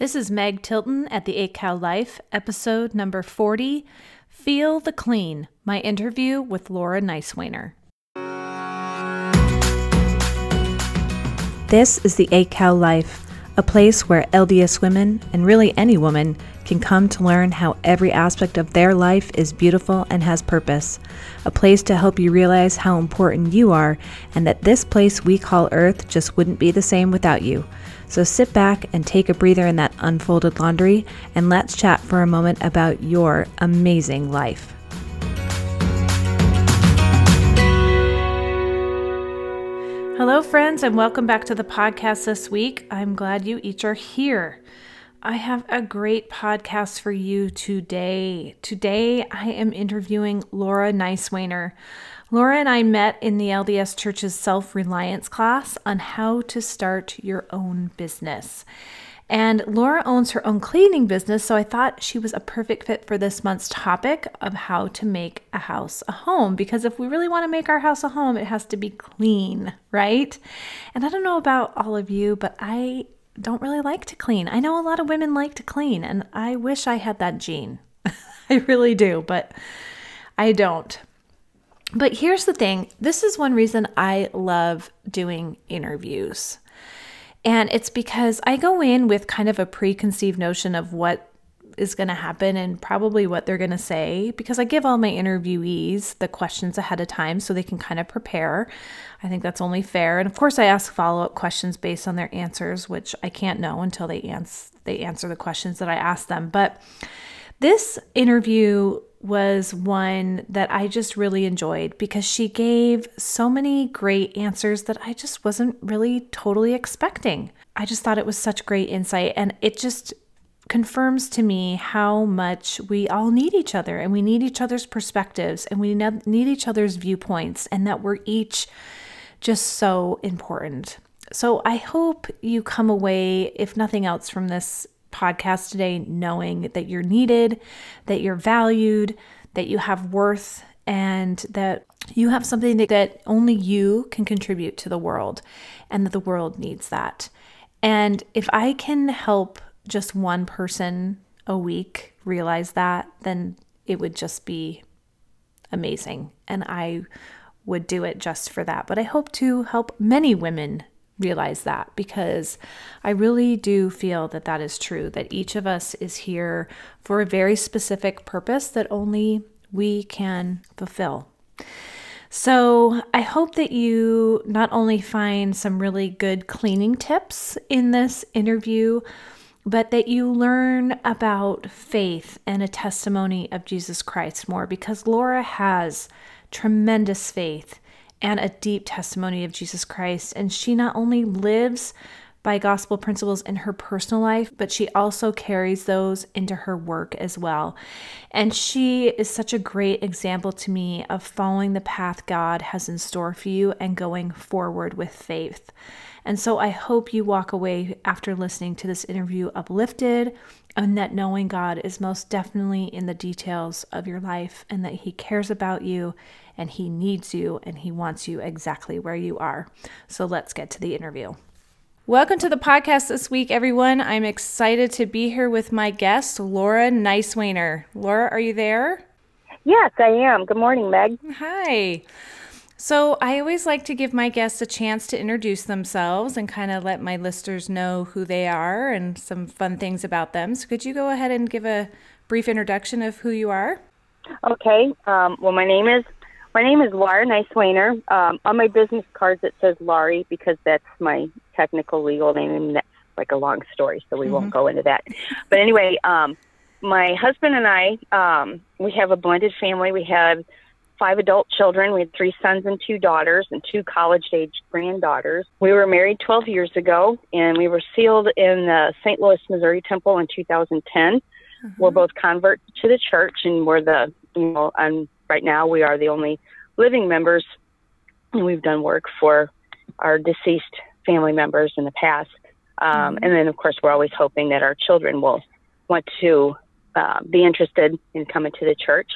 This is Meg Tilton at the 8 Cow Life, episode number 40 Feel the Clean, my interview with Laura Nicewaner. This is the 8 Cow Life, a place where LDS women, and really any woman, can come to learn how every aspect of their life is beautiful and has purpose. A place to help you realize how important you are, and that this place we call Earth just wouldn't be the same without you. So sit back and take a breather in that unfolded laundry, and let's chat for a moment about your amazing life. Hello, friends, and welcome back to the podcast this week. I'm glad you each are here. I have a great podcast for you today. Today, I am interviewing Laura Nicewaner. Laura and I met in the LDS Church's self reliance class on how to start your own business. And Laura owns her own cleaning business, so I thought she was a perfect fit for this month's topic of how to make a house a home. Because if we really want to make our house a home, it has to be clean, right? And I don't know about all of you, but I don't really like to clean. I know a lot of women like to clean, and I wish I had that gene. I really do, but I don't. But here's the thing this is one reason I love doing interviews. And it's because I go in with kind of a preconceived notion of what is going to happen and probably what they're going to say because I give all my interviewees the questions ahead of time so they can kind of prepare. I think that's only fair. And of course, I ask follow-up questions based on their answers, which I can't know until they answer they answer the questions that I ask them. But this interview was one that I just really enjoyed because she gave so many great answers that I just wasn't really totally expecting. I just thought it was such great insight and it just confirms to me how much we all need each other and we need each other's perspectives and we need each other's viewpoints and that we're each just so important. So I hope you come away, if nothing else, from this podcast today knowing that you're needed, that you're valued, that you have worth, and that you have something that only you can contribute to the world, and that the world needs that. And if I can help just one person a week realize that, then it would just be amazing. And I would do it just for that. But I hope to help many women realize that because I really do feel that that is true, that each of us is here for a very specific purpose that only we can fulfill. So, I hope that you not only find some really good cleaning tips in this interview, but that you learn about faith and a testimony of Jesus Christ more because Laura has tremendous faith and a deep testimony of Jesus Christ. And she not only lives by gospel principles in her personal life, but she also carries those into her work as well. And she is such a great example to me of following the path God has in store for you and going forward with faith. And so I hope you walk away after listening to this interview uplifted and that knowing God is most definitely in the details of your life and that He cares about you and He needs you and He wants you exactly where you are. So let's get to the interview. Welcome to the podcast this week, everyone. I'm excited to be here with my guest, Laura Nicewaner. Laura, are you there? Yes, I am. Good morning, Meg. Hi. So, I always like to give my guests a chance to introduce themselves and kind of let my listeners know who they are and some fun things about them. So, could you go ahead and give a brief introduction of who you are? Okay. Um, well, my name is my name is Laura Nicewaner. Um, on my business cards, it says Laurie because that's my technical legal name, and that's like a long story, so we mm-hmm. won't go into that. But anyway, um, my husband and I, um, we have a blended family. We have five adult children. We had three sons and two daughters, and two college-aged granddaughters. We were married 12 years ago, and we were sealed in the St. Louis, Missouri Temple in 2010. Mm-hmm. We're both converts to the church, and we're the you know, and right now we are the only living members, and we've done work for our deceased family members in the past. Um, mm-hmm. And then, of course, we're always hoping that our children will want to uh, be interested in coming to the church.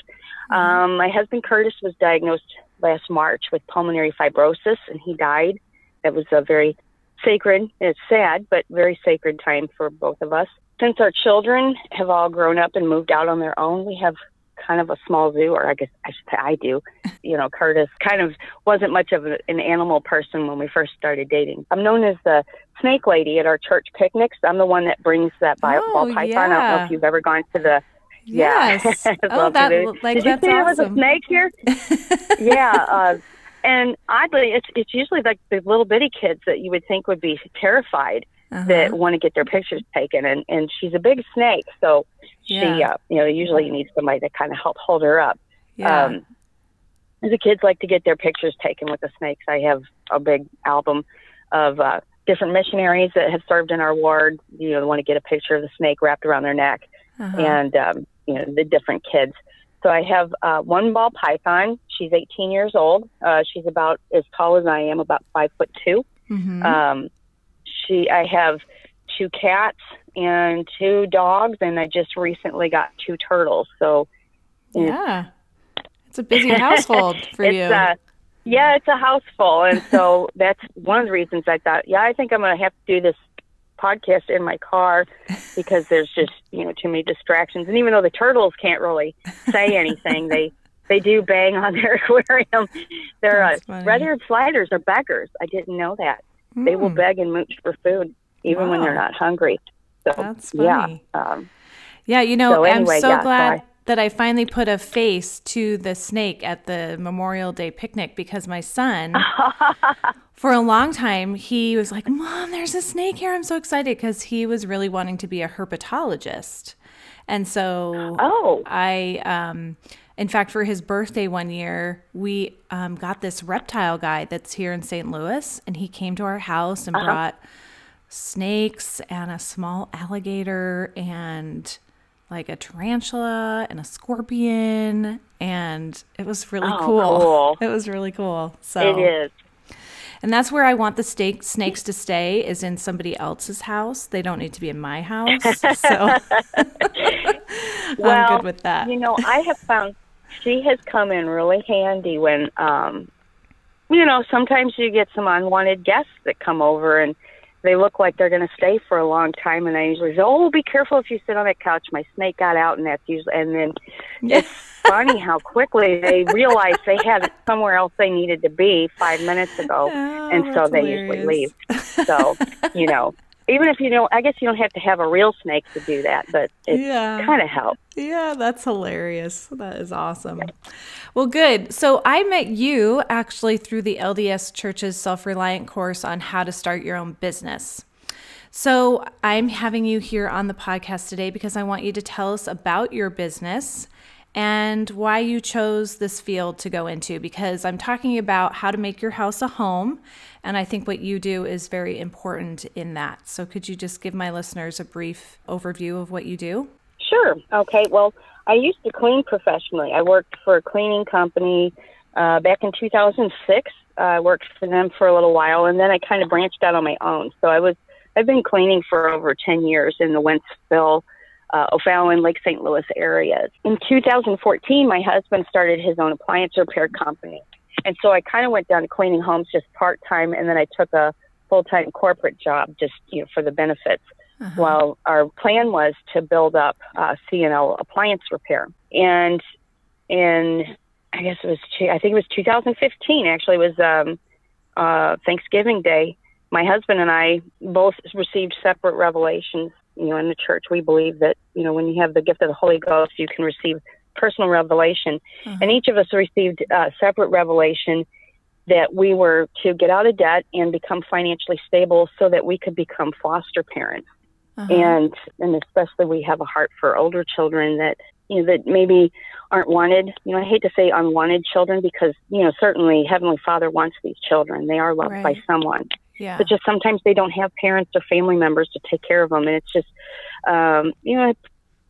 Mm-hmm. Um, my husband Curtis was diagnosed last March with pulmonary fibrosis, and he died. That was a very sacred. It's sad, but very sacred time for both of us. Since our children have all grown up and moved out on their own, we have kind of a small zoo, or I guess I should say I do. You know, Curtis kind of wasn't much of an animal person when we first started dating. I'm known as the snake lady at our church picnics. I'm the one that brings that ball, Oh, ball python. I don't know if you've ever gone to the Yes. Yeah. oh, that like Did you that's see there was a snake here? yeah. Uh, and oddly, it's it's usually like the little bitty kids that you would think would be terrified Uh-huh. that want to get their pictures taken, and and she's a big snake, so she Yeah. uh, you know usually you need somebody to kind of help hold her up. yeah. Um, the kids like to get their pictures taken with the snakes. I have a big album of uh, different missionaries that have served in our ward. You know, they want to get a picture of the snake wrapped around their neck uh-huh. and um, you know the different kids. So I have uh, one ball python. She's 18 years old. Uh, she's about as tall as I am, about five foot 2 Mhm. Um, she, I have two cats and two dogs, and I just recently got two turtles. So yeah. It's a busy household for you. uh, yeah, it's a house full, and so that's one of the reasons I thought, yeah, I think I'm going to have to do this podcast in my car because there's just you know too many distractions. And even though the turtles can't really say anything, they they do bang on their aquarium. They're uh, red-eared sliders are beggars. I didn't know that. They will Hmm, beg and mooch for food even when they're not hungry. So That's yeah, funny. um, Yeah, you know, So anyway, I'm so yeah, glad I- that I finally put a face to the snake at the Memorial Day picnic because my son, for a long time, he was like, Mom, there's a snake here. I'm so excited because he was really wanting to be a herpetologist. And so oh, I, um, in fact, for his birthday one year, we um, got this reptile guy that's here in St. Louis, and he came to our house and brought snakes and a small alligator and like a tarantula and a scorpion, and it was really Oh, cool. cool. It was really cool. So it is. and that's where I want the snakes to stay is in somebody else's house. They don't need to be in my house. So I'm Well, good with that. You know, I have found she has come in really handy when, um, you know, sometimes you get some unwanted guests that come over and they look like they're going to stay for a long time. And I usually say, "Oh, be careful if you sit on that couch." My snake got out, and that's usually. And then it's funny how quickly they realize they had it somewhere else they needed to be five minutes ago, Oh, and so that's they usually leave. So, you know, even if you don't, I guess you don't have to have a real snake to do that, but it Yeah. kind of helps. Yeah, that's hilarious. That is awesome. Well, good. So I met you actually through the LDS Church's self reliant course on how to start your own business. So I'm having you here on the podcast today because I want you to tell us about your business and why you chose this field to go into because I'm talking about how to make your house a home. And I think what you do is very important in that. So could you just give my listeners a brief overview of what you do? Sure. Okay. Well, I used to clean professionally. I worked for a cleaning company uh, back in 2006. I worked for them for a little while, and then I kind of branched out on my own. So I was I've been cleaning for over 10 years in the Wentzville, uh, O'Fallon, Lake St. Louis areas. In 2014, my husband started his own appliance repair company, and so I kind of went down to cleaning homes just part time, and then I took a full time corporate job just you know for the benefits while our plan was to build up uh, CNL appliance repair. And in, I guess it was, I think it was 2015, actually, it was um, uh, Thanksgiving Day. My husband and I both received separate revelations. You know, in the church, we believe that, you know, when you have the gift of the Holy Ghost, you can receive personal revelation. And each of us received uh, separate revelation that we were to get out of debt and become financially stable so that we could become foster parents. Uh-huh. and and especially we have a heart for older children that you know that maybe aren't wanted. You know i hate to say unwanted children because you know certainly heavenly father wants these children. They are loved by someone. Yeah. but just sometimes they don't have parents or family members to take care of them. And it's just um you know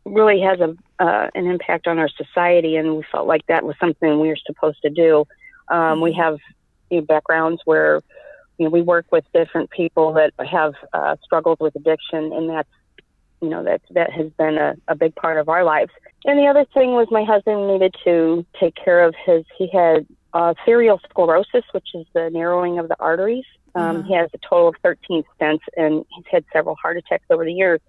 really has a uh, an impact on our society and we felt like that was something we were supposed to do. Um we have you know, backgrounds where you know we work with different people that have uh, struggled with addiction and that's you know that that has been a, a big part of our lives. And the other thing was my husband needed to take care of his he had uh, arterial sclerosis which is the narrowing of the arteries Um. He has a total of 13 stents, and he's had several heart attacks over the years.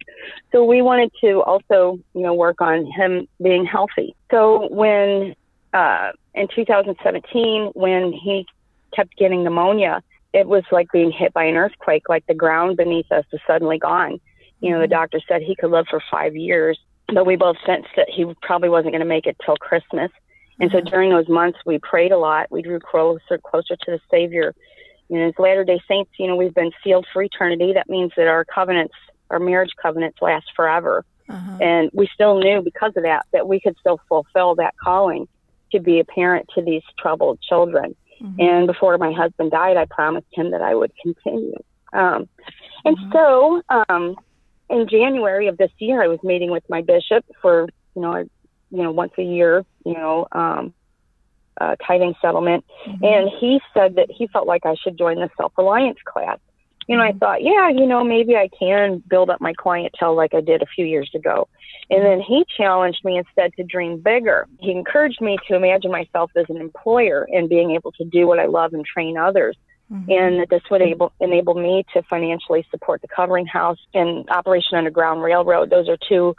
So we wanted to also, you know, work on him being healthy. So when uh, in 2017, when he kept getting pneumonia, it was like being hit by an earthquake. Like the ground beneath us was suddenly gone. You know, the mm-hmm. doctor said he could live for five years, but we both sensed that he probably wasn't going to make it till Christmas. And so mm-hmm. during those months, we prayed a lot. We drew closer, closer to the Savior. You know, as Latter Day Saints, you know, we've been sealed for eternity. That means that our covenants, our marriage covenants, last forever. Uh-huh. And we still knew because of that that we could still fulfill that calling to be a parent to these troubled children. Mm-hmm. And before my husband died, I promised him that I would continue. Um, and mm-hmm. so, um, in January of this year, I was meeting with my bishop for, you know, a, you know, once a year, you know, um, uh, tithing settlement, mm-hmm. and he said that he felt like I should join the self reliance class. You know, I mm-hmm. thought, yeah, you know, maybe I can build up my clientele like I did a few years ago. And then he challenged me instead to dream bigger. He encouraged me to imagine myself as an employer and being able to do what I love and train others. Mm-hmm. And that this would able, enable me to financially support the Covering House and Operation Underground Railroad. Those are two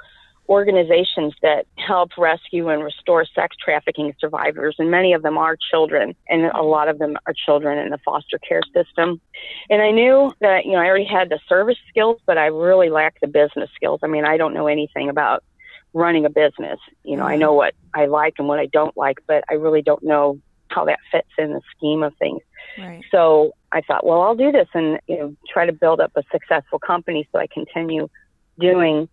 organizations that help rescue and restore sex trafficking survivors, and many of them are children, and a lot of them are children in the foster care system. And I knew that, you know, I already had the service skills, but I really lacked the business skills. I mean, I don't know anything about running a business. You know, I mm-hmm. know what I like and what I don't like, but I really don't know how that fits in the scheme of things. Right. So I thought, well, I'll do this and you know try to build up a successful company so I continue doing,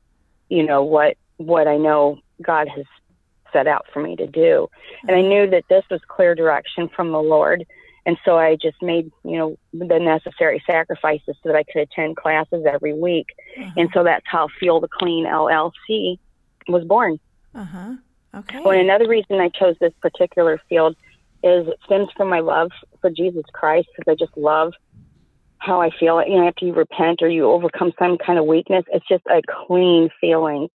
you know, what what I know God has set out for me to do. And I knew that this was clear direction from the Lord. And so I just made, you know, the necessary sacrifices so that I could attend classes every week. Uh-huh. And so that's how Feel the Clean LLC was born. Uh-huh. Okay. Well, another reason I chose this particular field is it stems from my love for Jesus Christ because I just love how I feel. You know, after you repent or you overcome some kind of weakness, it's just a clean feeling.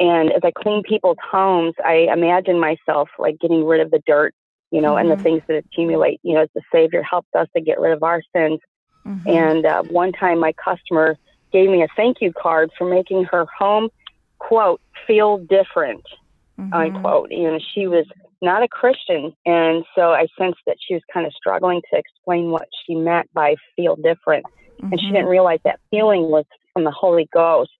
And as I clean people's homes, I imagine myself like getting rid of the dirt, you know, mm-hmm. and the mm-hmm. things that accumulate. You know, as the Savior helped us to get rid of our sins. Mm-hmm. And uh, one time, my customer gave me a thank you card for making her home, quote, feel different, mm-hmm. unquote. You know, she was not a Christian. And so I sensed that she was kind of struggling to explain what she meant by feel different. And she mm-hmm. didn't realize that feeling was from the Holy Ghost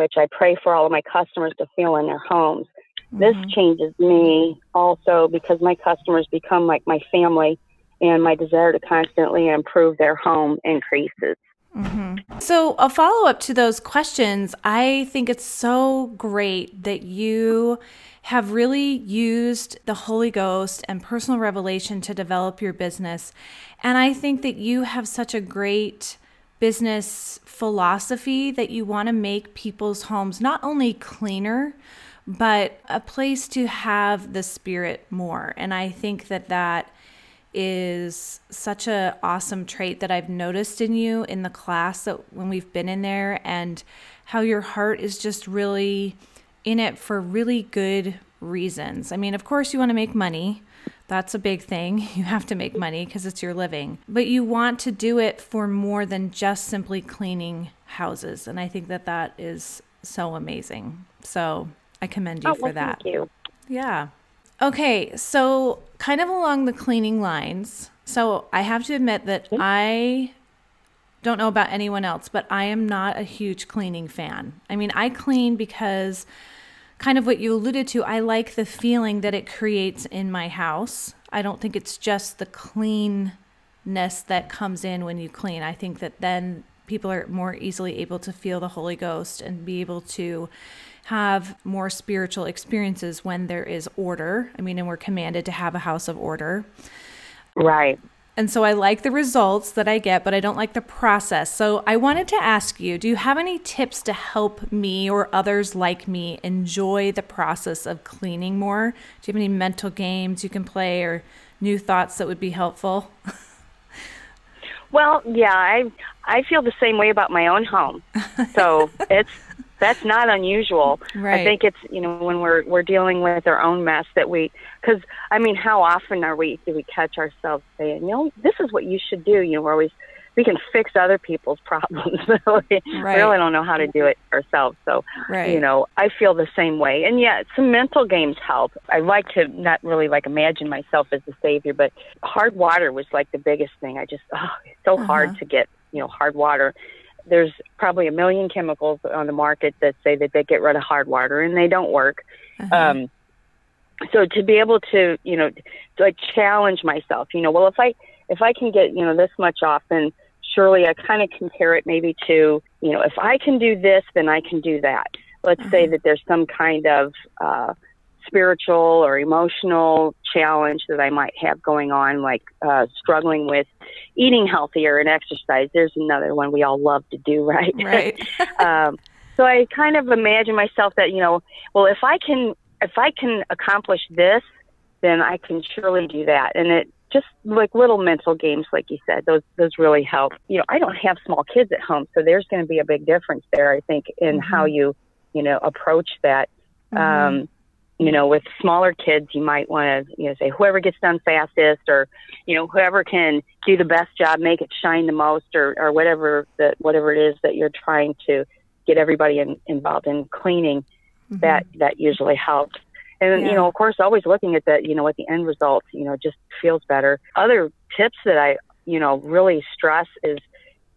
which I pray for all of my customers to feel in their homes. Mm-hmm. This changes me also because my customers become like my family, and my desire to constantly improve their home increases. Mm-hmm. So, a follow up to those questions, I think it's so great that you have really used the Holy Ghost and personal revelation to develop your business. And I think that you have such a great business philosophy that you want to make people's homes not only cleaner, but a place to have the spirit more. And I think that that is such a awesome trait that I've noticed in you in the class that when we've been in there and how your heart is just really in it for really good reasons. I mean, of course you want to make money, that's a big thing. You have to make money because it's your living. But you want to do it for more than just simply cleaning houses. And I think that that is so amazing. So I commend you oh, for well, that. Thank you. Yeah. Okay. So, kind of along the cleaning lines. So, I have to admit that mm-hmm. I don't know about anyone else, but I am not a huge cleaning fan. I mean, I clean because kind of what you alluded to, I like the feeling that it creates in my house. I don't think it's just the cleanness that comes in when you clean. I think that then people are more easily able to feel the Holy Ghost and be able to have more spiritual experiences when there is order. I mean, and we're commanded to have a house of order. Right. And so I like the results that I get, but I don't like the process. So I wanted to ask you do you have any tips to help me or others like me enjoy the process of cleaning more? Do you have any mental games you can play or new thoughts that would be helpful? well, yeah, I I feel the same way about my own home. So it's that's not unusual. Right. I think it's you know when we're we're dealing with our own mess that we because I mean how often are we do we catch ourselves saying you know this is what you should do you know we're always we can fix other people's problems. But we Right. really don't know how to do it ourselves. So, Right. you know, I feel the same way. And yeah, some mental games help. I like to not really like imagine myself as the savior, but hard water was like the biggest thing. I just, oh, it's so Uh-huh. hard to get, you know, hard water. There's probably a million chemicals on the market that say that they get rid of hard water, and they don't work. Uh-huh. Um, so to be able to, you know, to like challenge myself, you know, well, if I if I can get, you know, this much off, then surely I kind of compare it maybe to, you know, if I can do this, then I can do that. Let's say that there's some kind of uh, spiritual or emotional challenge that I might have going on, like uh, struggling with eating healthier and exercise. There's another one we all love to do, right? right. um, so I kind of imagine myself that you know, well, if I can, if I can accomplish this, then I can surely do that. And it just like little mental games, like you said, those those really help. You know, I don't have small kids at home, so there's going to be a big difference there. I think in how you, you know, approach that. Um, you know, with smaller kids, you might want to, you know, say whoever gets done fastest, or you know, whoever can do the best job, make it shine the most, or or whatever that whatever it is that you're trying to get everybody in, involved in cleaning. Mm-hmm. That that usually helps. And Yeah. you know, of course, always looking at the you know what the end result, you know, just feels better. Other tips that I you know really stress is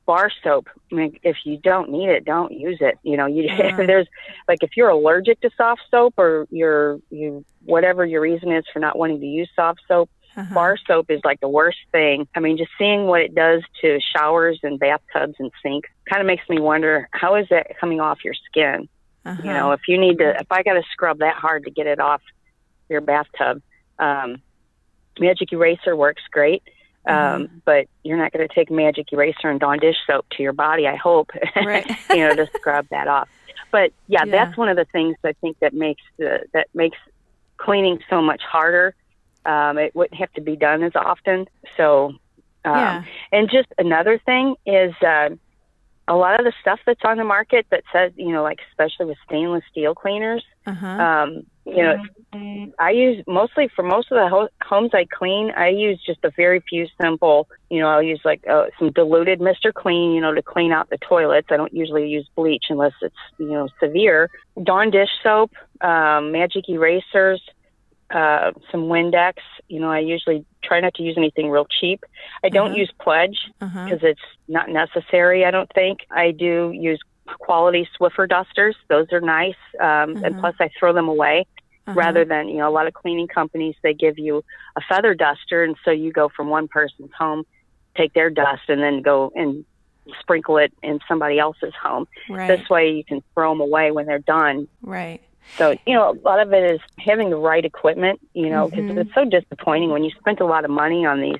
bar soap. I mean, if you don't need it, don't use it. You know, you Yeah. there's like if you're allergic to soft soap or you're you whatever your reason is for not wanting to use soft soap, Uh-huh. bar soap is like the worst thing. I mean, just seeing what it does to showers and bathtubs and sinks kind of makes me wonder how is that coming off your skin? Uh-huh. You know, if you need to, if I got to scrub that hard to get it off your bathtub, um, Magic Eraser works great. Um, but you're not going to take Magic Eraser and Dawn dish soap to your body, I hope, Right. you know, to scrub that off. But yeah, Yeah. that's one of the things I think that makes the, that makes cleaning so much harder. Um, it wouldn't have to be done as often. So, um, Yeah. and just another thing is, uh, a lot of the stuff that's on the market that says, you know, like especially with stainless steel cleaners, Uh-huh. um, you know, I use mostly for most of the ho- homes I clean, I use just a very few simple, you know, I'll use like uh, some diluted Mr. Clean, you know, to clean out the toilets. I don't usually use bleach unless it's, you know, severe. Dawn dish soap, um, magic erasers, uh, some Windex. You know, I usually try not to use anything real cheap. I don't Uh-huh. use Pledge Uh-huh. because it's not necessary. I don't think I do use quality Swiffer dusters. Those are nice, um, and Uh-huh. plus I throw them away Uh-huh. rather than you know a lot of cleaning companies they give you a feather duster, and so you go from one person's home, take their dust, and then go and sprinkle it in somebody else's home. Right. This way you can throw them away when they're done. Right. So, you know, a lot of it is having the right equipment, you know, because Mhm. it's so disappointing when you spent a lot of money on these,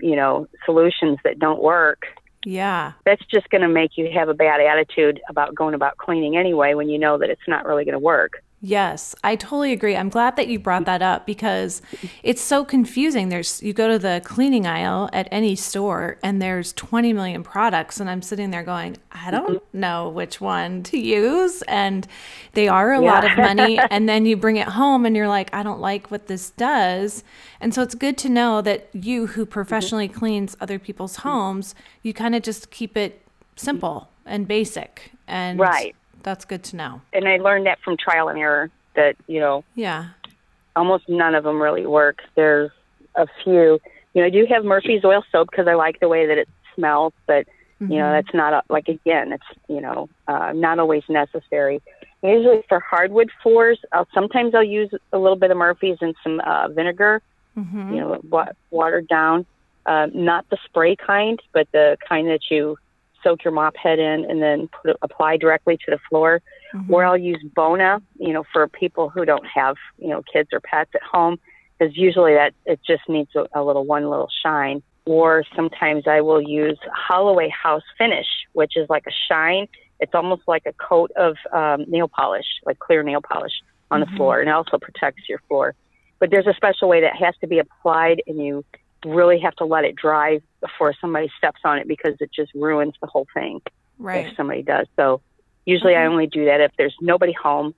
you know, solutions that don't work. Yeah. That's just going to make you have a bad attitude about going about cleaning anyway when you know that it's not really going to work. Yes, I totally agree. I'm glad that you brought that up because it's so confusing. There's you go to the cleaning aisle at any store and there's 20 million products and I'm sitting there going, I don't mm-hmm. know which one to use and they are a lot of money and then you bring it home and you're like, I don't like what this does. And so it's good to know that you who mm-hmm. professionally cleans other people's homes, you kind of just keep it simple and basic and Right. That's good to know. And I learned that from trial and error that, you know, Yeah. almost none of them really work. There's a few. You know, I do have Murphy's oil soap because I like the way that it smells, but you know, that's not a, like again, it's you know, uh, not always necessary. Usually for hardwood floors, I'll sometimes I'll use a little bit of Murphy's and some uh, vinegar, Mhm. you know, wa- watered down. Uh, not the spray kind, but the kind that you soak your mop head in and then put it, apply directly to the floor. Or I'll use Bona, you know, for people who don't have, you know, kids or pets at home, because usually that it just needs a, a little one little shine. Or sometimes I will use Holloway House Finish, which is like a shine. It's almost like a coat of um, nail polish, like clear nail polish on the floor, and it also protects your floor. But there's a special way that has to be applied, and you really have to let it dry before somebody steps on it because it just ruins the whole thing Right. if somebody does. So usually I only do that if there's nobody home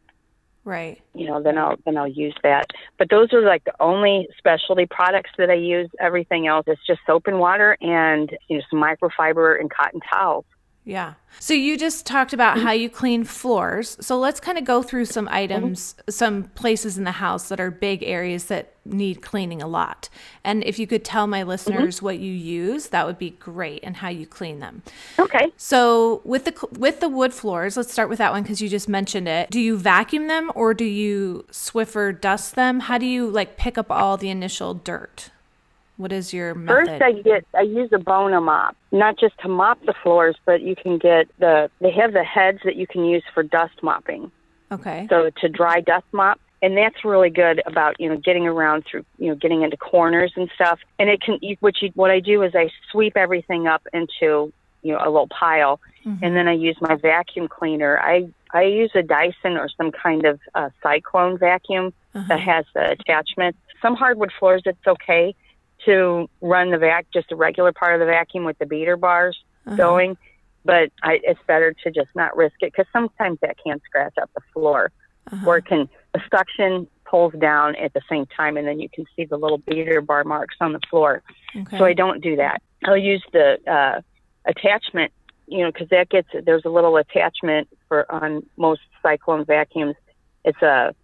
Right. You know, then I'll then I'll use that. But those are like the only specialty products that I use. Everything else is just soap and water and you know some microfiber and cotton towels. Yeah. So you just talked about mm-hmm. how you clean floors. So let's kind of go through some mm-hmm. items, some places in the house that are big areas that need cleaning a lot. And if you could tell my mm-hmm. listeners what you use, that would be great and how you clean them. Okay. So with the with the wood floors, let's start with that one because you just mentioned it. Do you vacuum them or do you Swiffer dust them? How do you like pick up all the initial dirt? What is your method? First, I get I use a Bona mop, not just to mop the floors, but you can get the they have the heads that you can use for dust mopping. Okay. So to dry dust mop, and that's really good about you know getting around through you know getting into corners and stuff. And it can what you what I do is I sweep everything up into you know a little pile, Mm-hmm. and then I use my vacuum cleaner. I I use a Dyson or some kind of uh, cyclone vacuum Uh-huh. that has the attachment. Some hardwood floors it's okay to run the vac just a regular part of the vacuum with the beater bars Uh-huh. going, but I, it's better to just not risk it because sometimes that can scratch up the floor, Uh-huh. or it can the suction pulls down at the same time, and then you can see the little beater bar marks on the floor. Okay. So I don't do that. I'll use the uh, attachment, you know, because that gets there's a little attachment for on most cyclone vacuums. It's a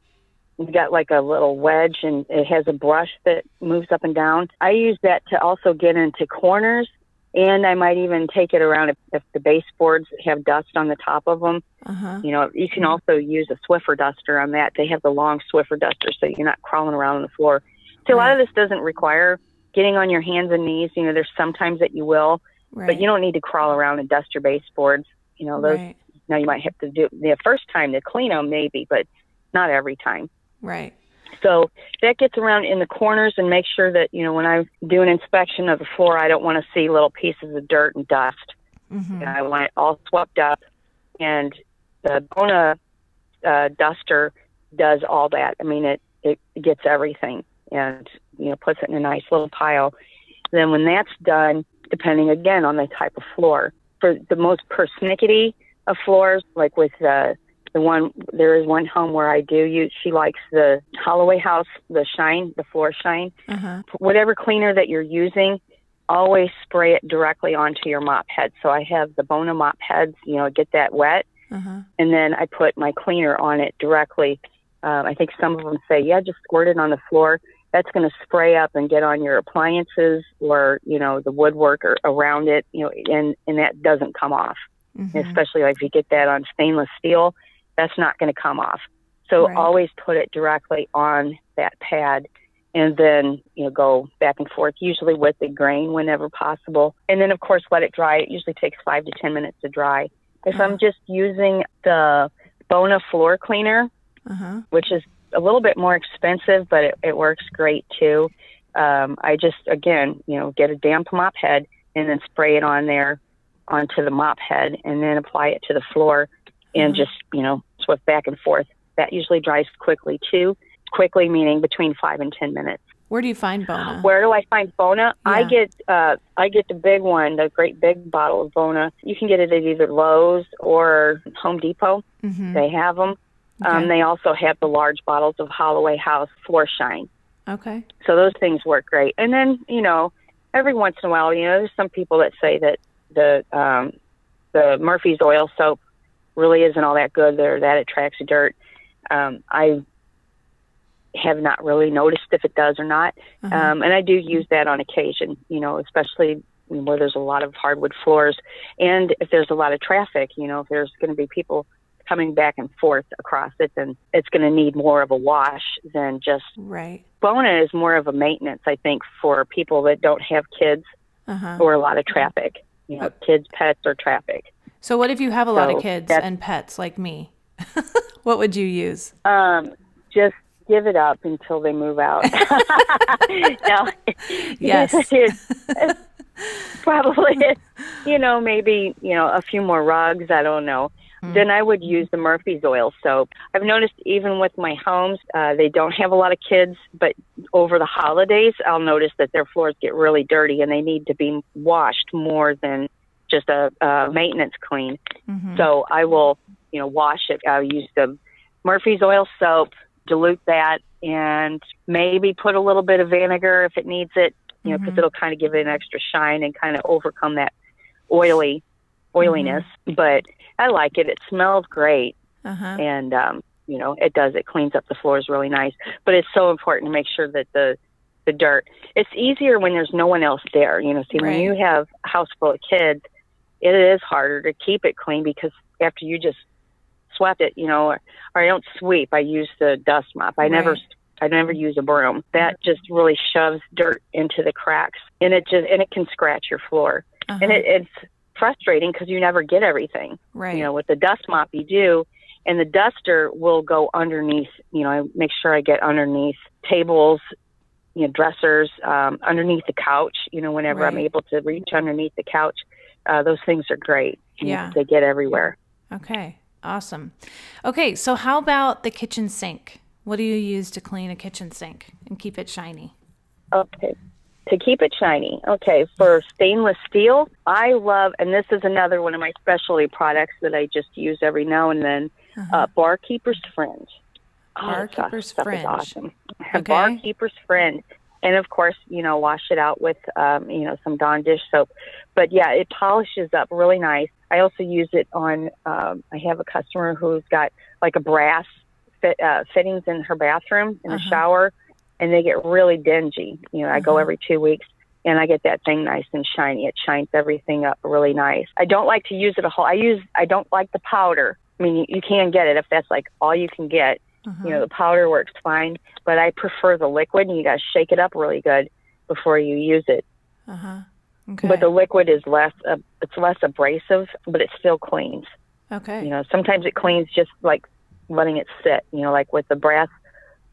it's got like a little wedge and it has a brush that moves up and down. I use that to also get into corners, and I might even take it around if, if the baseboards have dust on the top of them. uh-huh. You know, you can also use a Swiffer duster on that. They have the long Swiffer duster, so you're not crawling around on the floor. So a lot of this doesn't require getting on your hands and knees. You know, there's sometimes that you will, Right. but you don't need to crawl around and dust your baseboards. You know, those right. now you might have to do the first time to clean them, maybe, but not every time. Right. So that gets around in the corners and make sure that, you know, when I do an inspection of the floor, I don't want to see little pieces of dirt and dust. Mm-hmm. And I want it all swept up. And the Bona uh, duster does all that. I mean, it, it gets everything and, you know, puts it in a nice little pile. Then when that's done, depending again on the type of floor, for the most persnickety of floors, like with the the one there is one home where I do use she likes the Holloway House the shine the floor shine. Uh-huh. whatever cleaner that you're using always spray it directly onto your mop head. So I have the Bona mop heads you know get that wet. Uh-huh. and then I put my cleaner on it directly. Um, I think some of them say yeah just squirt it on the floor. That's going to spray up and get on your appliances or you know the woodwork or around it you know and and that doesn't come off. Mhm. especially like if you get that on stainless steel, that's not going to come off. So Right. always put it directly on that pad and then, you know, go back and forth, usually with the grain whenever possible. And then, of course, let it dry. It usually takes five to 10 minutes to dry. If I'm just using the Bona floor cleaner, Uh-huh. which is a little bit more expensive, but it, it works great too. Um, I just, again, you know, get a damp mop head and then spray it on there onto the mop head and then apply it to the floor and Mhm. just, you know, swift back and forth. That usually dries quickly too. Quickly meaning between five and 10 minutes. Where do you find Bona? Where do I find Bona? I get uh, I get the big one, the great big bottle of Bona. You can get it at either Lowe's or Home Depot. Mm-hmm. They have them. Um, they also have the large bottles of Holloway House Floor Shine. Okay. So those things work great. And then, you know, every once in a while, you know, there's some people that say that the um, the Murphy's oil soap really isn't all that good or that attracts dirt. Um, I have not really noticed if it does or not. Uh-huh. Um, and I do use that on occasion, you know, especially where there's a lot of hardwood floors and if there's a lot of traffic, you know, if there's going to be people coming back and forth across it, then it's going to need more of a wash than just right. Bona is more of a maintenance, I think, for people that don't have kids Uh-huh. or a lot of traffic. You know, kids, pets, or traffic. So what if you have a lot of kids and pets like me? what would you use? Um, just give it up until they move out. no, Yes. it's probably, you know, maybe you know a few more rugs. I don't know. Then I would use the Murphy's oil soap. I've noticed even with my homes, uh, they don't have a lot of kids, but over the holidays, I'll notice that their floors get really dirty and they need to be washed more than just a, a maintenance clean. Mhm. So I will, you know, wash it. I'll use the Murphy's oil soap, dilute that, and maybe put a little bit of vinegar if it needs it, you know, because Mhm. it'll kind of give it an extra shine and kind of overcome that oily oiliness. But I like it. It smells great, Uh huh. and um, you know, it does. It cleans up the floors really nice. But it's so important to make sure that the the dirt. It's easier when there's no one else there. You know, see Right. when you have a house full of kids, it is harder to keep it clean because after you just swept it, you know, or, or I don't sweep. I use the dust mop. I never Right. I never use a broom. That just really shoves dirt into the cracks, and it just and it can scratch your floor. Uh-huh. And it, it's frustrating because you never get everything. right. You know, with the dust mop you do, and the duster will go underneath. You know, I make sure I get underneath tables, you know, dressers, um, underneath the couch. You know, whenever I'm able to reach underneath the couch, uh, those things are great. Yeah. they get everywhere. Okay, awesome. Okay, so how about the kitchen sink? What do you use to clean a kitchen sink and keep it shiny? Okay. To keep it shiny. Okay. For stainless steel, I love, and this is another one of my specialty products that I just use every now and then uh, Barkeeper's Friend. Oh, stuff- Barkeeper's stuff is Friend. awesome. Okay. Barkeeper's Friend. And of course, you know, wash it out with, um, you know, some Dawn dish soap. But yeah, it polishes up really nice. I also use it on, um, I have a customer who's got like a brass fit, uh, fittings in her bathroom in the Uh-huh. shower and they get really dingy. You know, I go Uh-huh. every two weeks and I get that thing nice and shiny. It shines everything up really nice. I don't like to use it a whole. I use. I don't like the powder. I mean, you, you can get it if that's like all you can get. Uh-huh. You know, the powder works fine, but I prefer the liquid. And you got to shake it up really good before you use it. Uh-huh. Okay. But the liquid is less. Uh, it's less abrasive, but it still cleans. okay. You know, sometimes it cleans just like letting it sit. You know, like with the brass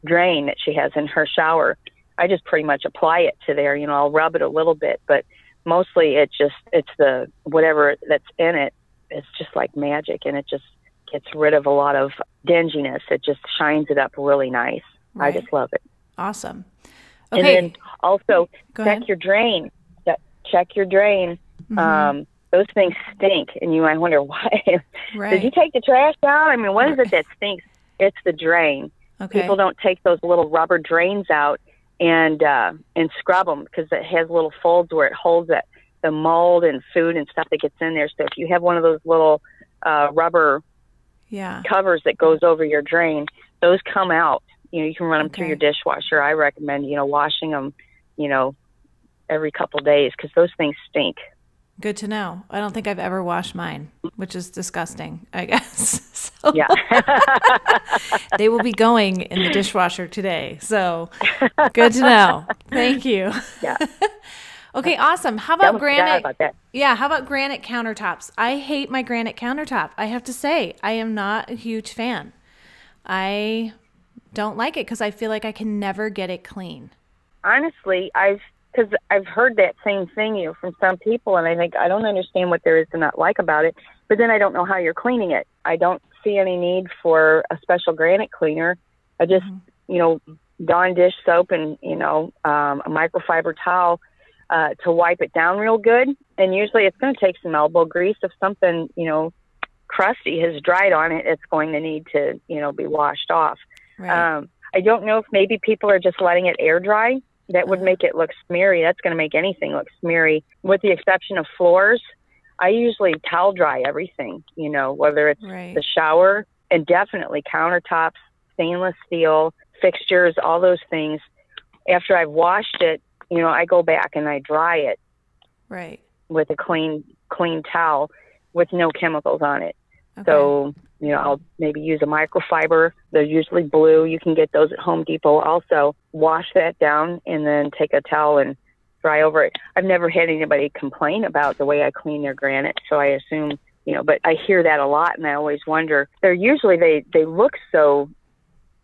drain that she has in her shower. I just pretty much apply it to there. You know, I'll rub it a little bit, but mostly it just it's the whatever that's in it. It's just like magic, and it just gets rid of a lot of dinginess. It just shines it up really nice. Right. I just love it. Awesome. And Okay. then also Go check ahead. your drain. Check your drain. Mhm. Um, those things stink, and you might wonder why. right. Did you take the trash out? I mean, what is it that stinks? It's the drain. okay. People don't take those little rubber drains out and uh, and scrub them because it has little folds where it holds that the mold and food and stuff that gets in there. So if you have one of those little uh, rubber yeah. covers that goes over your drain, those come out. You know, you can run them through your dishwasher. I recommend you know washing them, you know, every couple days because those things stink. Good to know. I don't think I've ever washed mine, which is disgusting, I guess. So Yeah. they will be going in the dishwasher today. So good to know. Thank you. yeah. Okay, awesome. How about granite? about. Yeah, how about granite countertops? I hate my granite countertop. I have to say, I am not a huge fan. I don't like it because I feel like I can never get it clean. honestly, I've because I've heard that same thing you know, from some people, and I think I don't understand what there is to not like about it. But then I don't know how you're cleaning it. I don't see any need for a special granite cleaner. I just, you know, Dawn dish soap and you know um, a microfiber towel uh, to wipe it down real good. And usually it's going to take some elbow grease. If something you know crusty has dried on it, it's going to need to you know be washed off. Right. Um, I don't know if maybe people are just letting it air dry. That would make it look smeary. That's going to make anything look smeary, with the exception of floors. I usually towel dry everything, you know, whether it's right. the shower and definitely countertops, stainless steel, fixtures, all those things. After I've washed it, you know, I go back and I dry it right. with a clean, clean towel with no chemicals on it. Okay. So, you know, I'll maybe use a microfiber. They're usually blue. You can get those at Home Depot also. Wash that down and then take a towel and dry over it. I've never had anybody complain about the way I clean their granite, so I assume, you know, but I hear that a lot and I always wonder. They're usually they they look so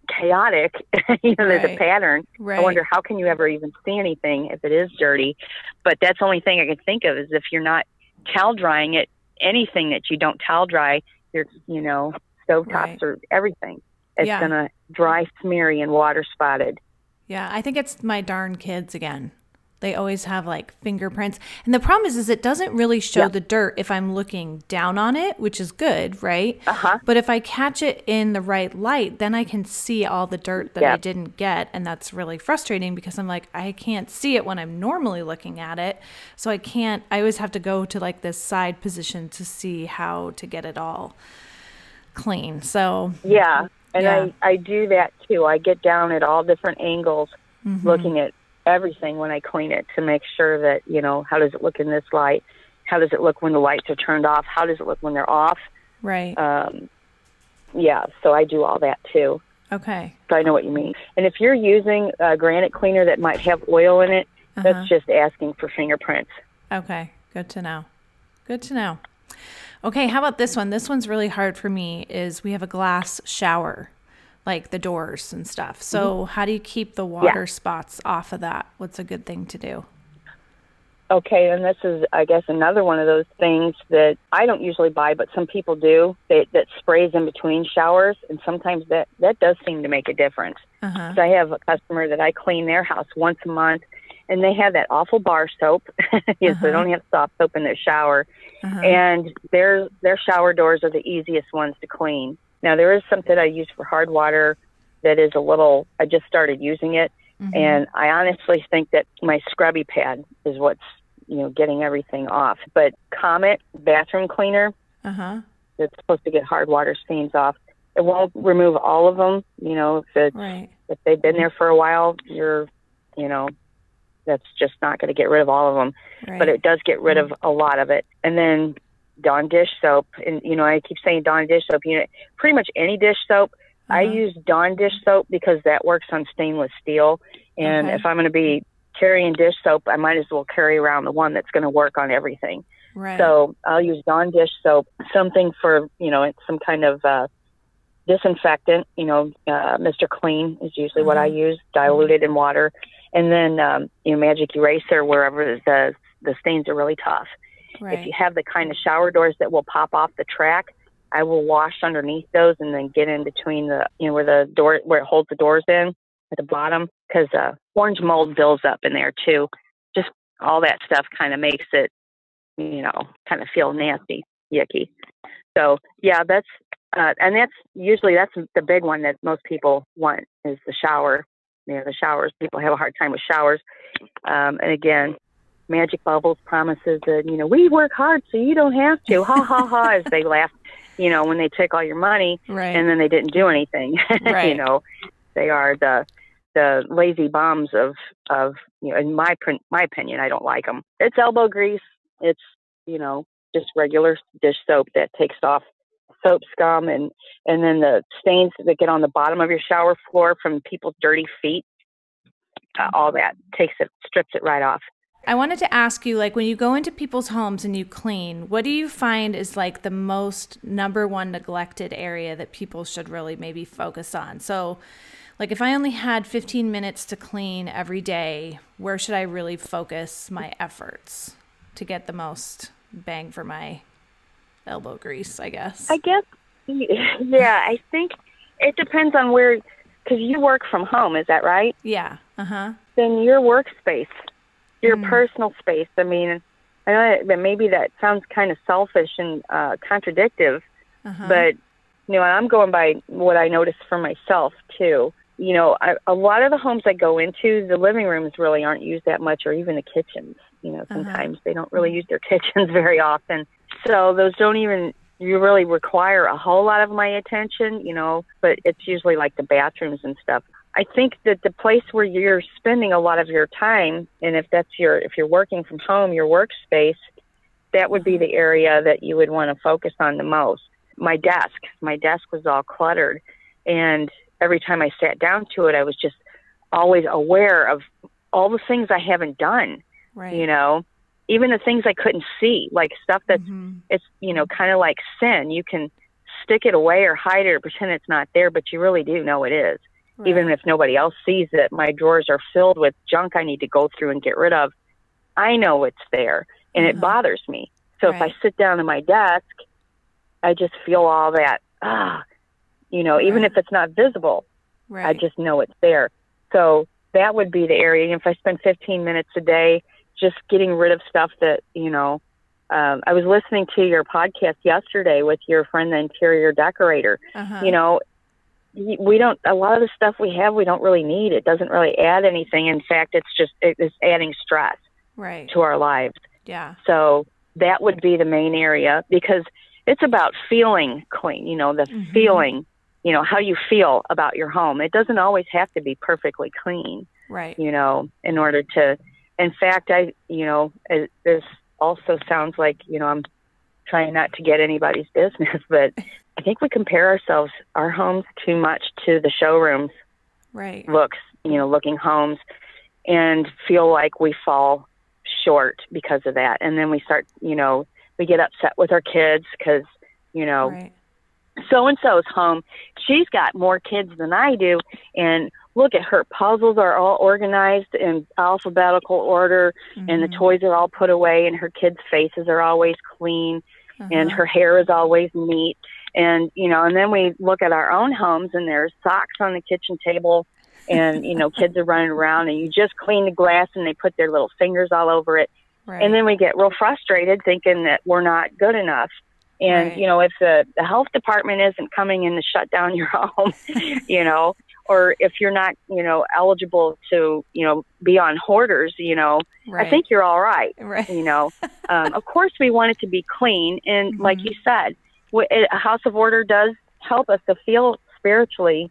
chaotic, you know, there's a pattern. right. I wonder how can you ever even see anything if it is dirty? But that's the only thing I can think of is if you're not towel drying it, anything that you don't towel dry, your you know stovetops Right. or everything, it's Yeah. gonna dry smeary and water spotted. Yeah, I think it's my darn kids again. They always have like fingerprints. And the problem is is it doesn't really show Yeah. the dirt if I'm looking down on it, which is good, right? Uh-huh. But if I catch it in the right light, then I can see all the dirt that I didn't get, and that's really frustrating because I'm like I can't see it when I'm normally looking at it. So I can't I always have to go to like this side position to see how to get it all clean. So, Yeah, and Yeah. I I do that too. I get down at all different angles, Mm-hmm. looking at everything when I clean it to make sure that you know how does it look in this light, how does it look when the lights are turned off, how does it look when they're off. right. Um, yeah, so I do all that too. okay. So I know what you mean. And if you're using a granite cleaner that might have oil in it, Uh-huh. that's just asking for fingerprints. Okay, good to know. Good to know. Okay, how about this one? This one's really hard for me is we have a glass shower, like the doors and stuff. So, how do you keep the water spots off of that? What's a good thing to do? Okay, and this is, I guess, another one of those things that I don't usually buy, but some people do. That that sprays in between showers, and sometimes that that does seem to make a difference. Uh-huh. So I have a customer that I clean their house once a month, and they have that awful bar soap. yes, they don't have soft soap in their shower, Uh-huh. and their their shower doors are the easiest ones to clean. Now there is something I use for hard water that is a little. I just started using it, and I honestly think that my scrubby pad is what's you know getting everything off. But Comet bathroom cleaner Uh-huh. that's supposed to get hard water stains off. It won't remove all of them. You know, if it's Right. if they've been there for a while, you're, you know, that's just not going to get rid of all of them. Right. But it does get rid of a lot of it. And then Dawn dish soap, and you know, I keep saying Dawn dish soap. You know, pretty much any dish soap. I Uh-huh. use Dawn dish soap because that works on stainless steel. And Okay. if I'm going to be carrying dish soap, I might as well carry around the one that's going to work on everything. right. So I'll use Dawn dish soap, something for you know, some kind of uh, disinfectant. You know, uh, Mr. Clean is usually what I use, diluted in water, and then um, you know, Magic Eraser wherever the the stains are really tough. Right. If you have the kind of shower doors that will pop off the track, I will wash underneath those and then get in between the you know where the door where it holds the doors in at the bottom because uh, orange mold builds up in there too. Just all that stuff kind of makes it you know kind of feel nasty, yucky. So yeah, that's uh, and that's usually that's the big one that most people want is the shower. You know, the showers. People have a hard time with showers. Um, and again, Magic Bubbles promises that you know we work hard so you don't have to. Ha ha ha! As they laugh, you know, when they take all your money right. and then they didn't do anything. Right. you know, they are the the lazy bombs of of you know. In my my opinion, I don't like them. It's elbow grease. It's you know just regular dish soap that takes off soap scum and and then the stains that get on the bottom of your shower floor from people's dirty feet. Uh, all that takes it strips it right off. I wanted to ask you like when you go into people's homes and you clean, what do you find is like the most number one neglected area that people should really maybe focus on? So, like if I only had 15 minutes to clean every day, where should I really focus my efforts to get the most bang for my elbow grease, I guess? I guess, yeah, I think it depends on where, because you work from home, is that right? yeah. Uh-huh. Then your workspace, your Mm. personal space. I mean, I know that maybe that sounds kind of selfish and uh, contradictive, Uh-huh. but you know, I'm going by what I notice for myself too. You know, I, a lot of the homes I go into, the living rooms really aren't used that much, or even the kitchens. You know, sometimes they don't really use their kitchens very often. So those don't even you really require a whole lot of my attention. You know, but it's usually like the bathrooms and stuff. I think that the place where you're spending a lot of your time, and if that's your if you're working from home, your workspace, that would be the area that you would want to focus on the most. My desk, my desk was all cluttered, and every time I sat down to it, I was just always aware of all the things I haven't done. right. You know, even the things I couldn't see, like stuff that's Mhm. it's you know kind of like sin. You can stick it away or hide it or pretend it's not there, but you really do know it is Right. even if nobody else sees it, my drawers are filled with junk I need to go through and get rid of. I know it's there and it Uh-huh. bothers me. So if I sit down at my desk, I just feel all that, ah, you know, even Right. if it's not visible, right. I just know it's there. So that would be the area. If I spend 15 minutes a day just getting rid of stuff that, you know, um, I was listening to your podcast yesterday with your friend, the interior decorator. Uh-huh. You know, we don't, a lot of the stuff we have, we don't really need. It doesn't really add anything. In fact, it's just, it's adding stress right. to our lives. Yeah. So that would be the main area because it's about feeling clean, you know, the Mhm. feeling, you know, how you feel about your home. It doesn't always have to be perfectly clean Right. you know, in order to. In fact, I, you know, it, this also sounds like, you know, I'm trying not to get anybody's business, but I think we compare ourselves, our homes, too much to the showrooms Right. looks, you know, looking homes, and feel like we fall short because of that. And then we start, you know, we get upset with our kids because, you know, so and so's home. She's got more kids than I do, and look at her puzzles are all organized in alphabetical order, and the Mhm. toys are all put away, and her kids' faces are always clean, and Uh-huh. her hair is always neat. And you know, and then we look at our own homes, and there's socks on the kitchen table, and you know, kids are running around, and you just clean the glass, and they put their little fingers all over it, Right. and then we get real frustrated thinking that we're not good enough. And Right. you know, if the, the health department isn't coming in to shut down your home, you know, or if you're not, you know, eligible to, you know, be on hoarders, you know, right. I think you're all right. Right. You know, um, of course we want it to be clean, and like Mhm. you said, a house of order does help us to feel spiritually,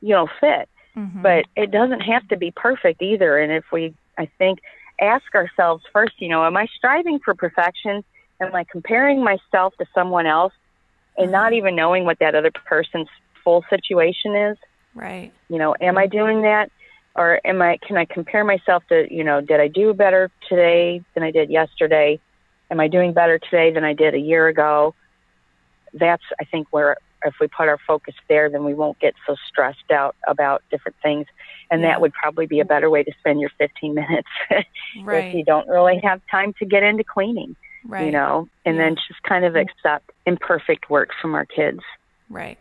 you know, fit Mhm. but it doesn't have to be perfect either. And if we, I think, ask ourselves first, you know, am I striving for perfection? Am I comparing myself to someone else and not even knowing what that other person's full situation is? right. You know, am I doing that? Or am I, can I compare myself to, you know, did I do better today than I did yesterday? Am I doing better today than I did a year ago? That's, I think, where if we put our focus there, then we won't get so stressed out about different things. And Yeah. that would probably be a better way to spend your 15 minutes right. if you don't really have time to get into cleaning, right. you know, and Yeah. then just kind of accept imperfect work from our kids. Right.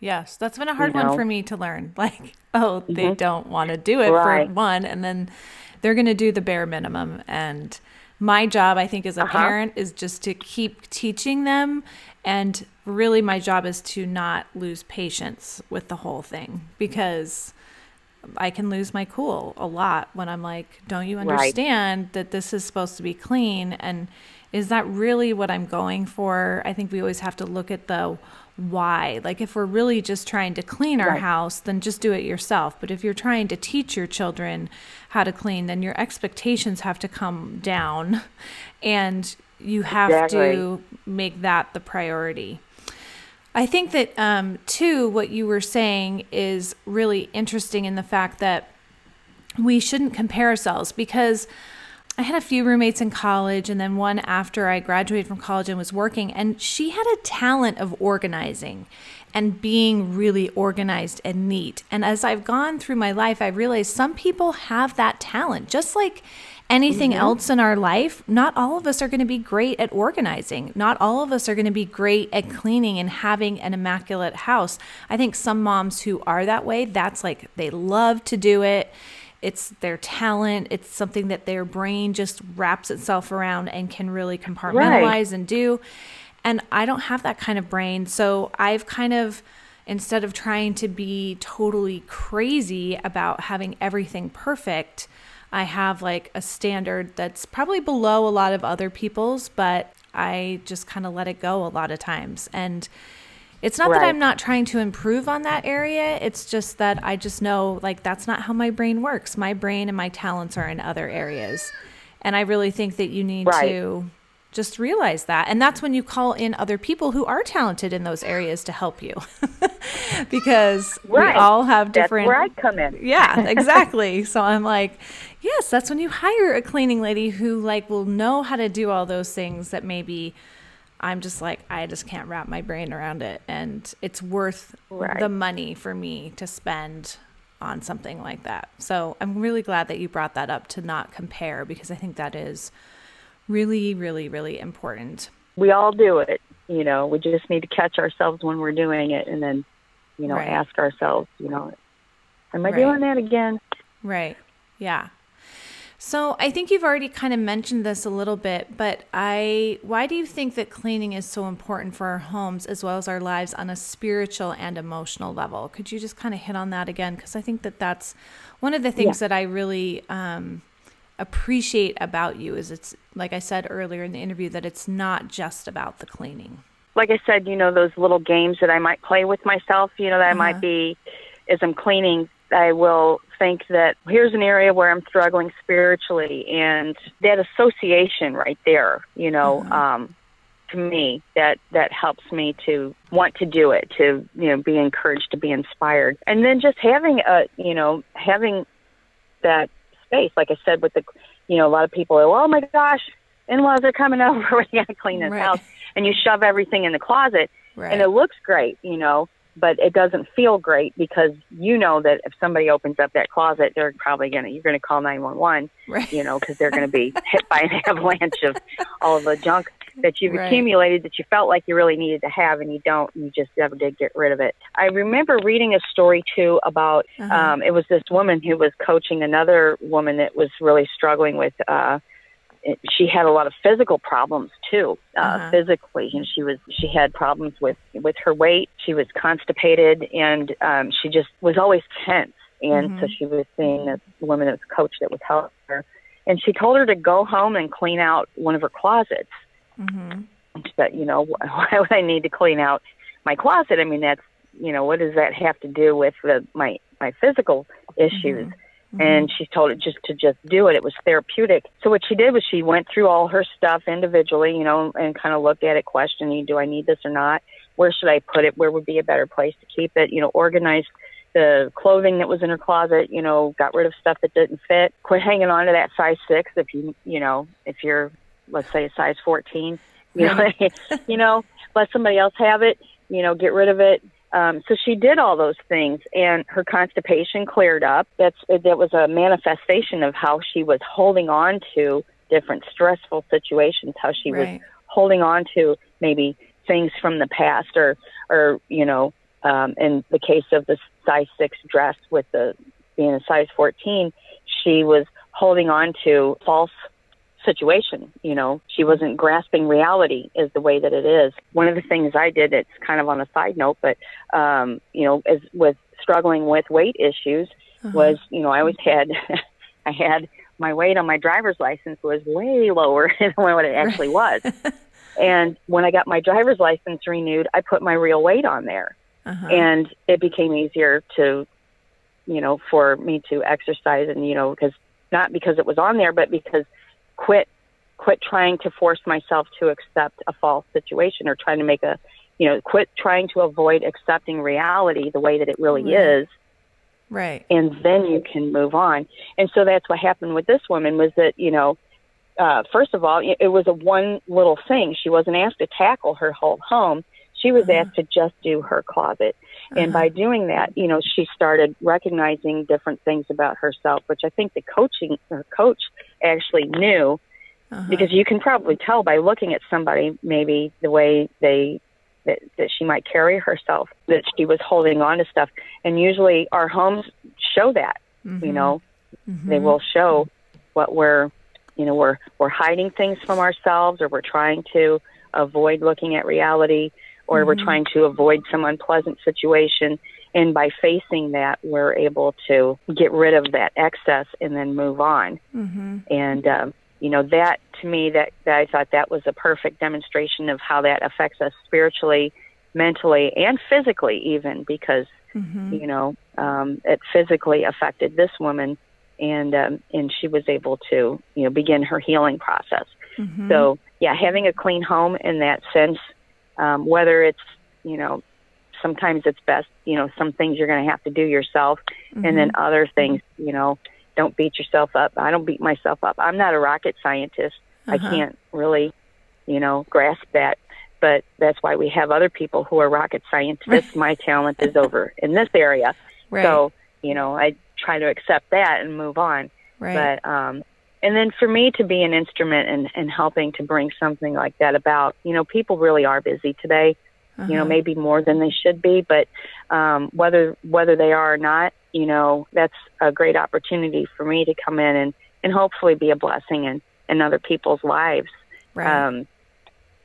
Yes, that's been a hard know? one for me to learn. Like, oh, they Mhm. don't want to do it Right. for one, and then they're going to do the bare minimum. And my job, I think, as a Uh-huh. parent, is just to keep teaching them. And really, my job is to not lose patience with the whole thing because I can lose my cool a lot when I'm like, don't you Right. understand that this is supposed to be clean? And is that really what I'm going for? I think we always have to look at the why. Like, if we're really just trying to clean our Right. house, then just do it yourself. But if you're trying to teach your children how to clean, then your expectations have to come down and you have Exactly. to make that the priority. I think that um, too, what you were saying is really interesting in the fact that we shouldn't compare ourselves because I had a few roommates in college and then one after I graduated from college and was working, and she had a talent of organizing and being really organized and neat. And as I've gone through my life, I realized some people have that talent, just like anything mm-hmm. else in our life, not all of us are going to be great at organizing. Not all of us are going to be great at cleaning and having an immaculate house. I think some moms who are that way, that's like they love to do it. It's their talent. It's something that their brain just wraps itself around and can really compartmentalize and do. And I don't have that kind of brain. So I've kind of, instead of trying to be totally crazy about having everything perfect, I have like a standard that's probably below a lot of other people's, but I just kind of let it go a lot of times. And it's not that I'm not trying to improve on that area. It's just that I just know like that's not how my brain works. My brain and my talents are in other areas. And I really think that you need Right. to just realize that. And that's when you call in other people who are talented in those areas to help you. because Right. we all have That's different where I come in. yeah, exactly. so I'm like, yes, that's when you hire a cleaning lady who like will know how to do all those things that maybe I'm just like I just can't wrap my brain around it and it's worth Right. the money for me to spend on something like that. So I'm really glad that you brought that up to not compare because I think that is really really really important. we all do it. You know, we just need to catch ourselves when we're doing it, and then, you know, Right. ask ourselves, you know, am I Right. doing that again? Right. Yeah. So I think you've already kind of mentioned this a little bit, but I why do you think that cleaning is so important for our homes as well as our lives on a spiritual and emotional level? Could you just kind of hit on that again? Because I think that that's one of the things yeah. that I really um, appreciate about you is it's like I said earlier in the interview that it's not just about the cleaning. Like I said, you know those little games that I might play with myself. You know that uh-huh. I might be as I'm cleaning I will think that here's an area where I'm struggling spiritually, and that association right there, you know, mm-hmm. um, to me, that that helps me to want to do it, to you know, be encouraged, to be inspired, and then just having a, you know, having that space, like I said, with the, you know, a lot of people are, oh my gosh, in-laws are coming over, we got to clean this right. house, and you shove everything in the closet, right. and it looks great, you know but it doesn't feel great because you know that if somebody opens up that closet, they're probably gonna you're gonna call nine one one, you know, because they're gonna be hit by an avalanche of all of the junk that you've right. accumulated that you felt like you really needed to have and you don't you just never did get rid of it i remember reading a story too about uh-huh. um it was this woman who was coaching another woman that was really struggling with uh it, she had a lot of physical problems too, uh, uh-huh. physically, and she was she had problems with with her weight. She was constipated, and um, she just was always tense. And mm-hmm. so she was seeing this woman that was coach that was helping her, and she told her to go home and clean out one of her closets. Mm-hmm. Said, you know, why would I need to clean out my closet? I mean, that's you know, what does that have to do with the, my my physical issues? Mm-hmm. Mm-hmm. And she told it just to just do it. It was therapeutic. So what she did was she went through all her stuff individually, you know, and kind of looked at it, questioning, do I need this or not? Where should I put it? Where would be a better place to keep it? You know, organized the clothing that was in her closet, you know, got rid of stuff that didn't fit. Quit hanging on to that size six if you, you know, if you're, let's say, a size 14, you know, you know, let somebody else have it, you know, get rid of it um, so she did all those things, and her constipation cleared up. That's that was a manifestation of how she was holding on to different stressful situations. How she right. was holding on to maybe things from the past, or or you know, um, in the case of the size six dress with the being a size fourteen, she was holding on to false situation. You know, she wasn't grasping reality is the way that it is. One of the things I did, it's kind of on a side note, but, um, you know, as with struggling with weight issues uh-huh. was, you know, I always had, I had my weight on my driver's license was way lower than what it actually was. and when I got my driver's license renewed, I put my real weight on there. Uh-huh. And it became easier to, you know, for me to exercise and, you know, because not because it was on there, but because quit quit trying to force myself to accept a false situation or trying to make a you know quit trying to avoid accepting reality the way that it really right. is right and then you can move on and so that's what happened with this woman was that you know uh first of all it was a one little thing she wasn't asked to tackle her whole home she was uh-huh. asked to just do her closet uh-huh. and by doing that you know she started recognizing different things about herself which i think the coaching her coach actually knew uh-huh. because you can probably tell by looking at somebody maybe the way they that, that she might carry herself that she was holding on to stuff and usually our homes show that mm-hmm. you know mm-hmm. they will show what we're you know we're we're hiding things from ourselves or we're trying to avoid looking at reality or mm-hmm. we're trying to avoid some unpleasant situation and by facing that, we're able to get rid of that excess and then move on. Mm-hmm. And, um, you know, that to me, that, that I thought that was a perfect demonstration of how that affects us spiritually, mentally, and physically, even because, mm-hmm. you know, um, it physically affected this woman and um, and she was able to you know begin her healing process. Mm-hmm. So yeah, having a clean home in that sense, um, whether it's you know sometimes it's best, you know, some things you're going to have to do yourself, mm-hmm. and then mm-hmm. other things, you know, don't beat yourself up. I don't beat myself up. I'm not a rocket scientist. Uh-huh. I can't really, you know, grasp that. But that's why we have other people who are rocket scientists. My talent is over in this area. Right. So, you know, I try to accept that and move on. Right. But um and then for me to be an instrument in, in helping to bring something like that about, you know, people really are busy today you know, maybe more than they should be, but um, whether whether they are or not, you know, that's a great opportunity for me to come in and and hopefully be a blessing in in other people's lives. Right. Um,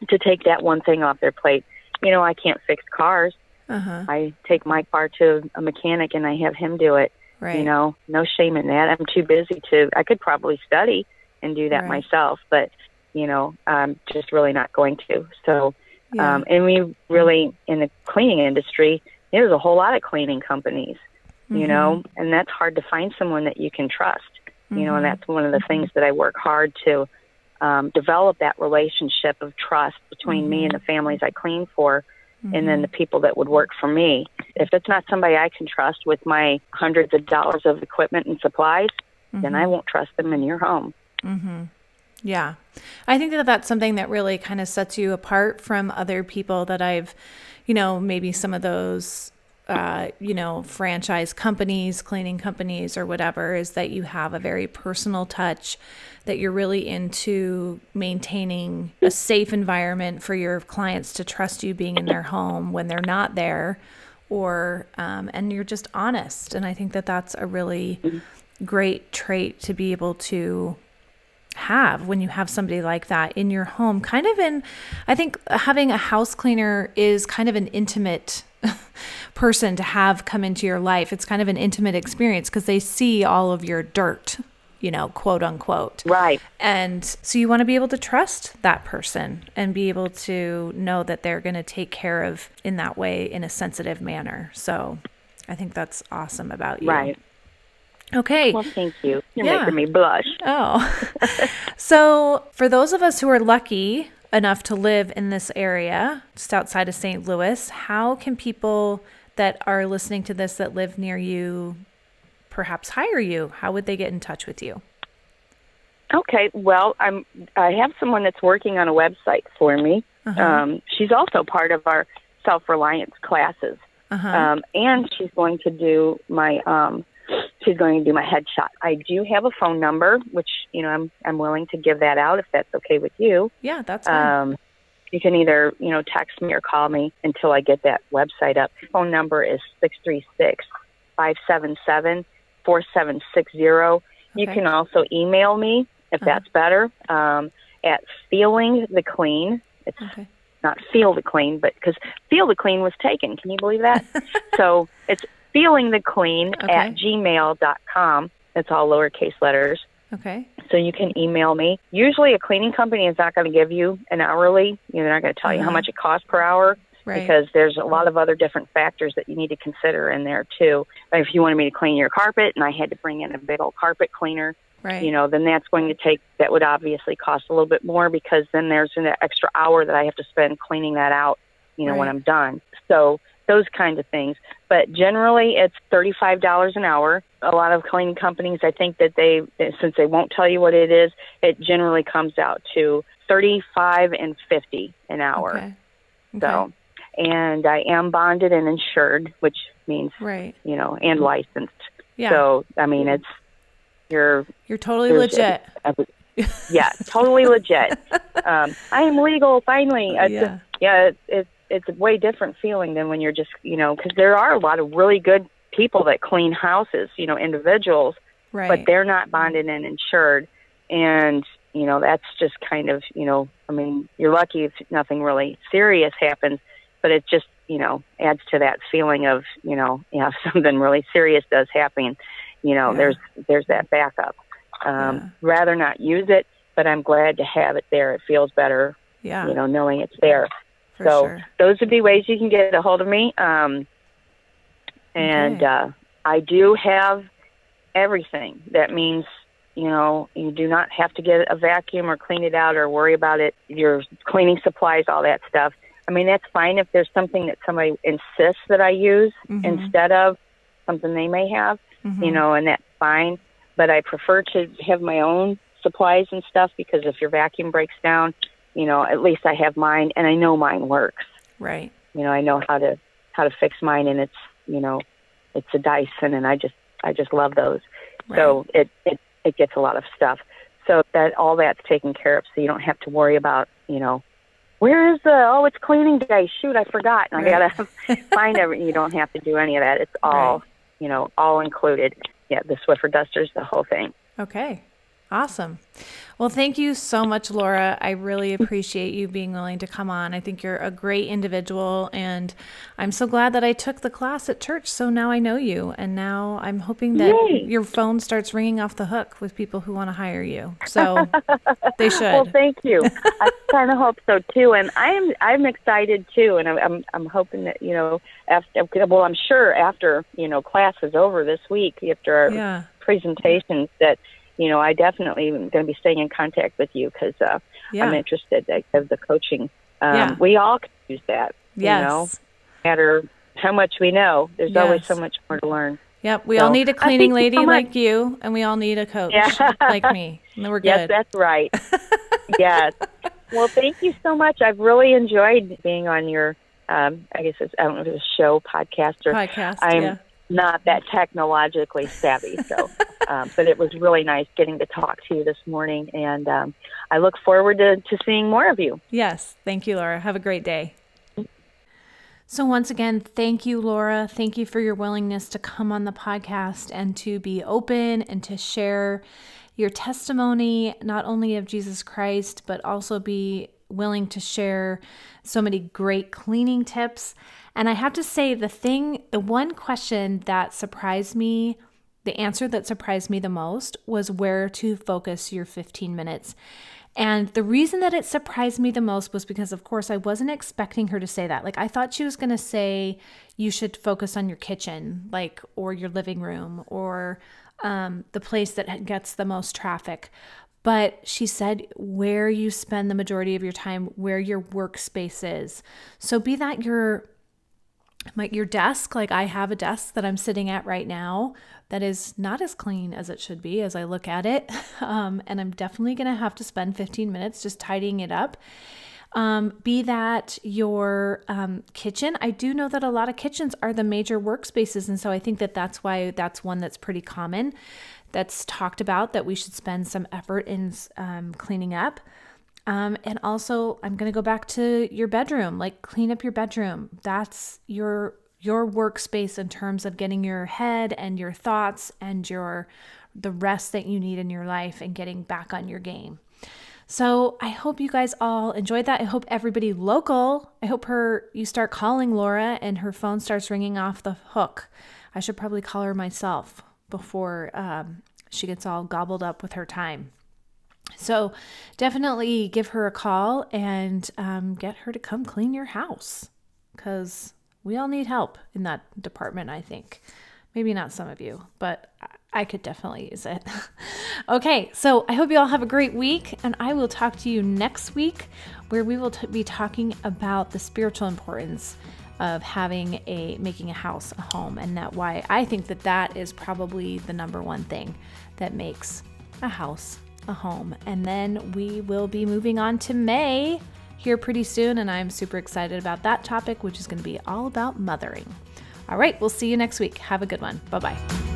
to take that one thing off their plate. You know, I can't fix cars. uh-huh. I take my car to a mechanic and I have him do it. Right. You know, no shame in that. I'm too busy to. I could probably study and do that Right. myself, but you know, I'm just really not going to. So, Yeah. um, and we really in the cleaning industry, there's a whole lot of cleaning companies. Mm-hmm. You know, and that's hard to find someone that you can trust. You know, and Mm-hmm. that's one of the things that I work hard to um, develop that relationship of trust between me and Mm-hmm. the families I clean for, and then the people that would work for me. If it's not somebody I can trust with my hundreds of dollars of equipment and supplies, then Mm-hmm. I won't trust them in your home. Yeah. I think that that's something that really kind of sets you apart from other people that I've, you know, maybe some of those, uh, you know, franchise companies, cleaning companies, or whatever, is that you have a very personal touch, that you're really into maintaining a safe environment for your clients to trust you being in their home when they're not there, or, um, and you're just honest. And I think that that's a really great trait to be able to have when you have somebody like that in your home kind of in i think having a house cleaner is kind of an intimate person to have come into your life it's kind of an intimate experience because they see all of your dirt you know quote unquote Right. and so you want to be able to trust that person and be able to know that they're going to take care of in that way in a sensitive manner so i think that's awesome about you Right. Okay Well, thank you. You're Yeah. making me blush. Oh. so, for those of us who are lucky enough to live in this area, just outside of St. Louis, how can people that are listening to this that live near you perhaps hire you? How would they get in touch with you? Okay. Well, I'm. I have someone that's working on a website for me. Um, she's also part of our self reliance classes, Uh-huh. um, and she's going to do my. Um, she's going to do my headshot. I do have a phone number, which you know I'm I'm willing to give that out if that's okay with you. yeah, that's fine. Um, you can either you know text me or call me until I get that website up. Phone number is six three six five seven seven four seven six zero. You can also email me if Uh-huh. that's better um, at feeling the clean. It's okay. not feel the clean, but because feel the clean was taken. Can you believe that? so it's feeling the clean Okay. at gmail dot com. It's all lowercase letters. Okay. So you can email me. Usually, a cleaning company is not going to give you an hourly. You know, they're not going to tell you how Uh-huh. much it costs per hour Right. because there's a lot of other different factors that you need to consider in there too. If you wanted me to clean your carpet and I had to bring in a big old carpet cleaner, right. you know, then that's going to take that would obviously cost a little bit more because then there's an extra hour that I have to spend cleaning that out, you know, when I'm done. So those kinds of things. But generally, it's thirty-five dollars an hour. A lot of cleaning companies, I think that they, since they won't tell you what it is, it generally comes out to thirty-five and fifty an hour. Okay. So, and I am bonded and insured, which means Right. you know, and licensed. Yeah. So, I mean, it's you're You're totally legit. every- yeah, totally legit. Um, I am legal finally. It's Yeah. yeah, it's, it's it's a way different feeling than when you're just you know because there are a lot of really good people that clean houses, you know, individuals, Right. but they're not bonded and insured, and you know that's just kind of you know I mean you're lucky if nothing really serious happens, but it just you know adds to that feeling of you know yeah if something really serious does happen, you know Yeah. there's there's that backup. Um, Rather not use it, but I'm glad to have it there. It feels better, yeah. you know, knowing it's there. For so sure. those would be ways you can get a hold of me. Um, and Okay. uh, I do have everything. That means, you know, you do not have to get a vacuum or clean it out or worry about it. Your cleaning supplies, all that stuff. I mean, that's fine if there's something that somebody insists that I use Mhm. instead of something they may have, Mhm. you know, and that's fine. But I prefer to have my own supplies and stuff because if your vacuum breaks down, you know, at least I have mine and I know mine works Right. you know, I know how to how to fix mine, and it's you know, it's a Dyson, and I just I just love those. So it it it gets a lot of stuff. So that all that's taken care of, so you don't have to worry about you know where is the oh it's cleaning day shoot i forgot and right. i gotta find everything you don't have to do any of that it's all right. you know all included yeah the swiffer dusters the whole thing okay awesome well, thank you so much, Laura. I really appreciate you being willing to come on. I think you're a great individual, and I'm so glad that I took the class at church. So now I know you, and now I'm hoping that Yay. your phone starts ringing off the hook with people who want to hire you. So they should. Well, thank you. I kind of hope so too, and I'm I'm excited too, and I'm I'm, hoping that you know after well I'm sure after you know class is over this week after our yeah. presentations that you know, I definitely am going to be staying in contact with you because uh, yeah. I'm interested of the coaching. Um, yeah. We all can use that. Yes. You know, no matter how much we know, there's yes. always so much more to learn. Yep, we so, all need a cleaning lady so like you, and we all need a coach yeah. like me. And we're good. Yes, that's right. yes. Well, thank you so much. I've really enjoyed being on your, um, I guess it's, I don't know if it's a show, podcast, or podcast. I'm yeah. not that technologically savvy, so um, but it was really nice getting to talk to you this morning, and um, I look forward to, to seeing more of you. Yes. Thank you, Laura. Have a great day. So, once again, thank you, Laura. Thank you for your willingness to come on the podcast and to be open and to share your testimony, not only of Jesus Christ, but also be willing to share so many great cleaning tips. And I have to say, the thing, the one question that surprised me the answer that surprised me the most was where to focus your 15 minutes. And the reason that it surprised me the most was because, of course, I wasn't expecting her to say that. Like, I thought she was going to say you should focus on your kitchen, like, or your living room, or um, the place that gets the most traffic. But she said where you spend the majority of your time, where your workspace is. So, be that your like your desk, like I have a desk that I'm sitting at right now that is not as clean as it should be as I look at it. Um, and I'm definitely going to have to spend 15 minutes just tidying it up. Um, be that your um, kitchen. I do know that a lot of kitchens are the major workspaces. And so I think that that's why that's one that's pretty common that's talked about that we should spend some effort in um, cleaning up. Um, and also, I'm going to go back to your bedroom, like clean up your bedroom. That's your your workspace in terms of getting your head and your thoughts and your the rest that you need in your life and getting back on your game. So I hope you guys all enjoyed that. I hope everybody local, I hope her you start calling Laura and her phone starts ringing off the hook. I should probably call her myself before um, she gets all gobbled up with her time. So definitely give her a call and um, get her to come clean your house because we all need help in that department, I think. Maybe not some of you, but I could definitely use it. okay, so I hope you all have a great week, and I will talk to you next week where we will t- be talking about the spiritual importance of having a making a house a home and that why I think that that is probably the number one thing that makes a house a home. And then we will be moving on to May here pretty soon, and I'm super excited about that topic, which is going to be all about mothering. All right, we'll see you next week. Have a good one. Bye bye.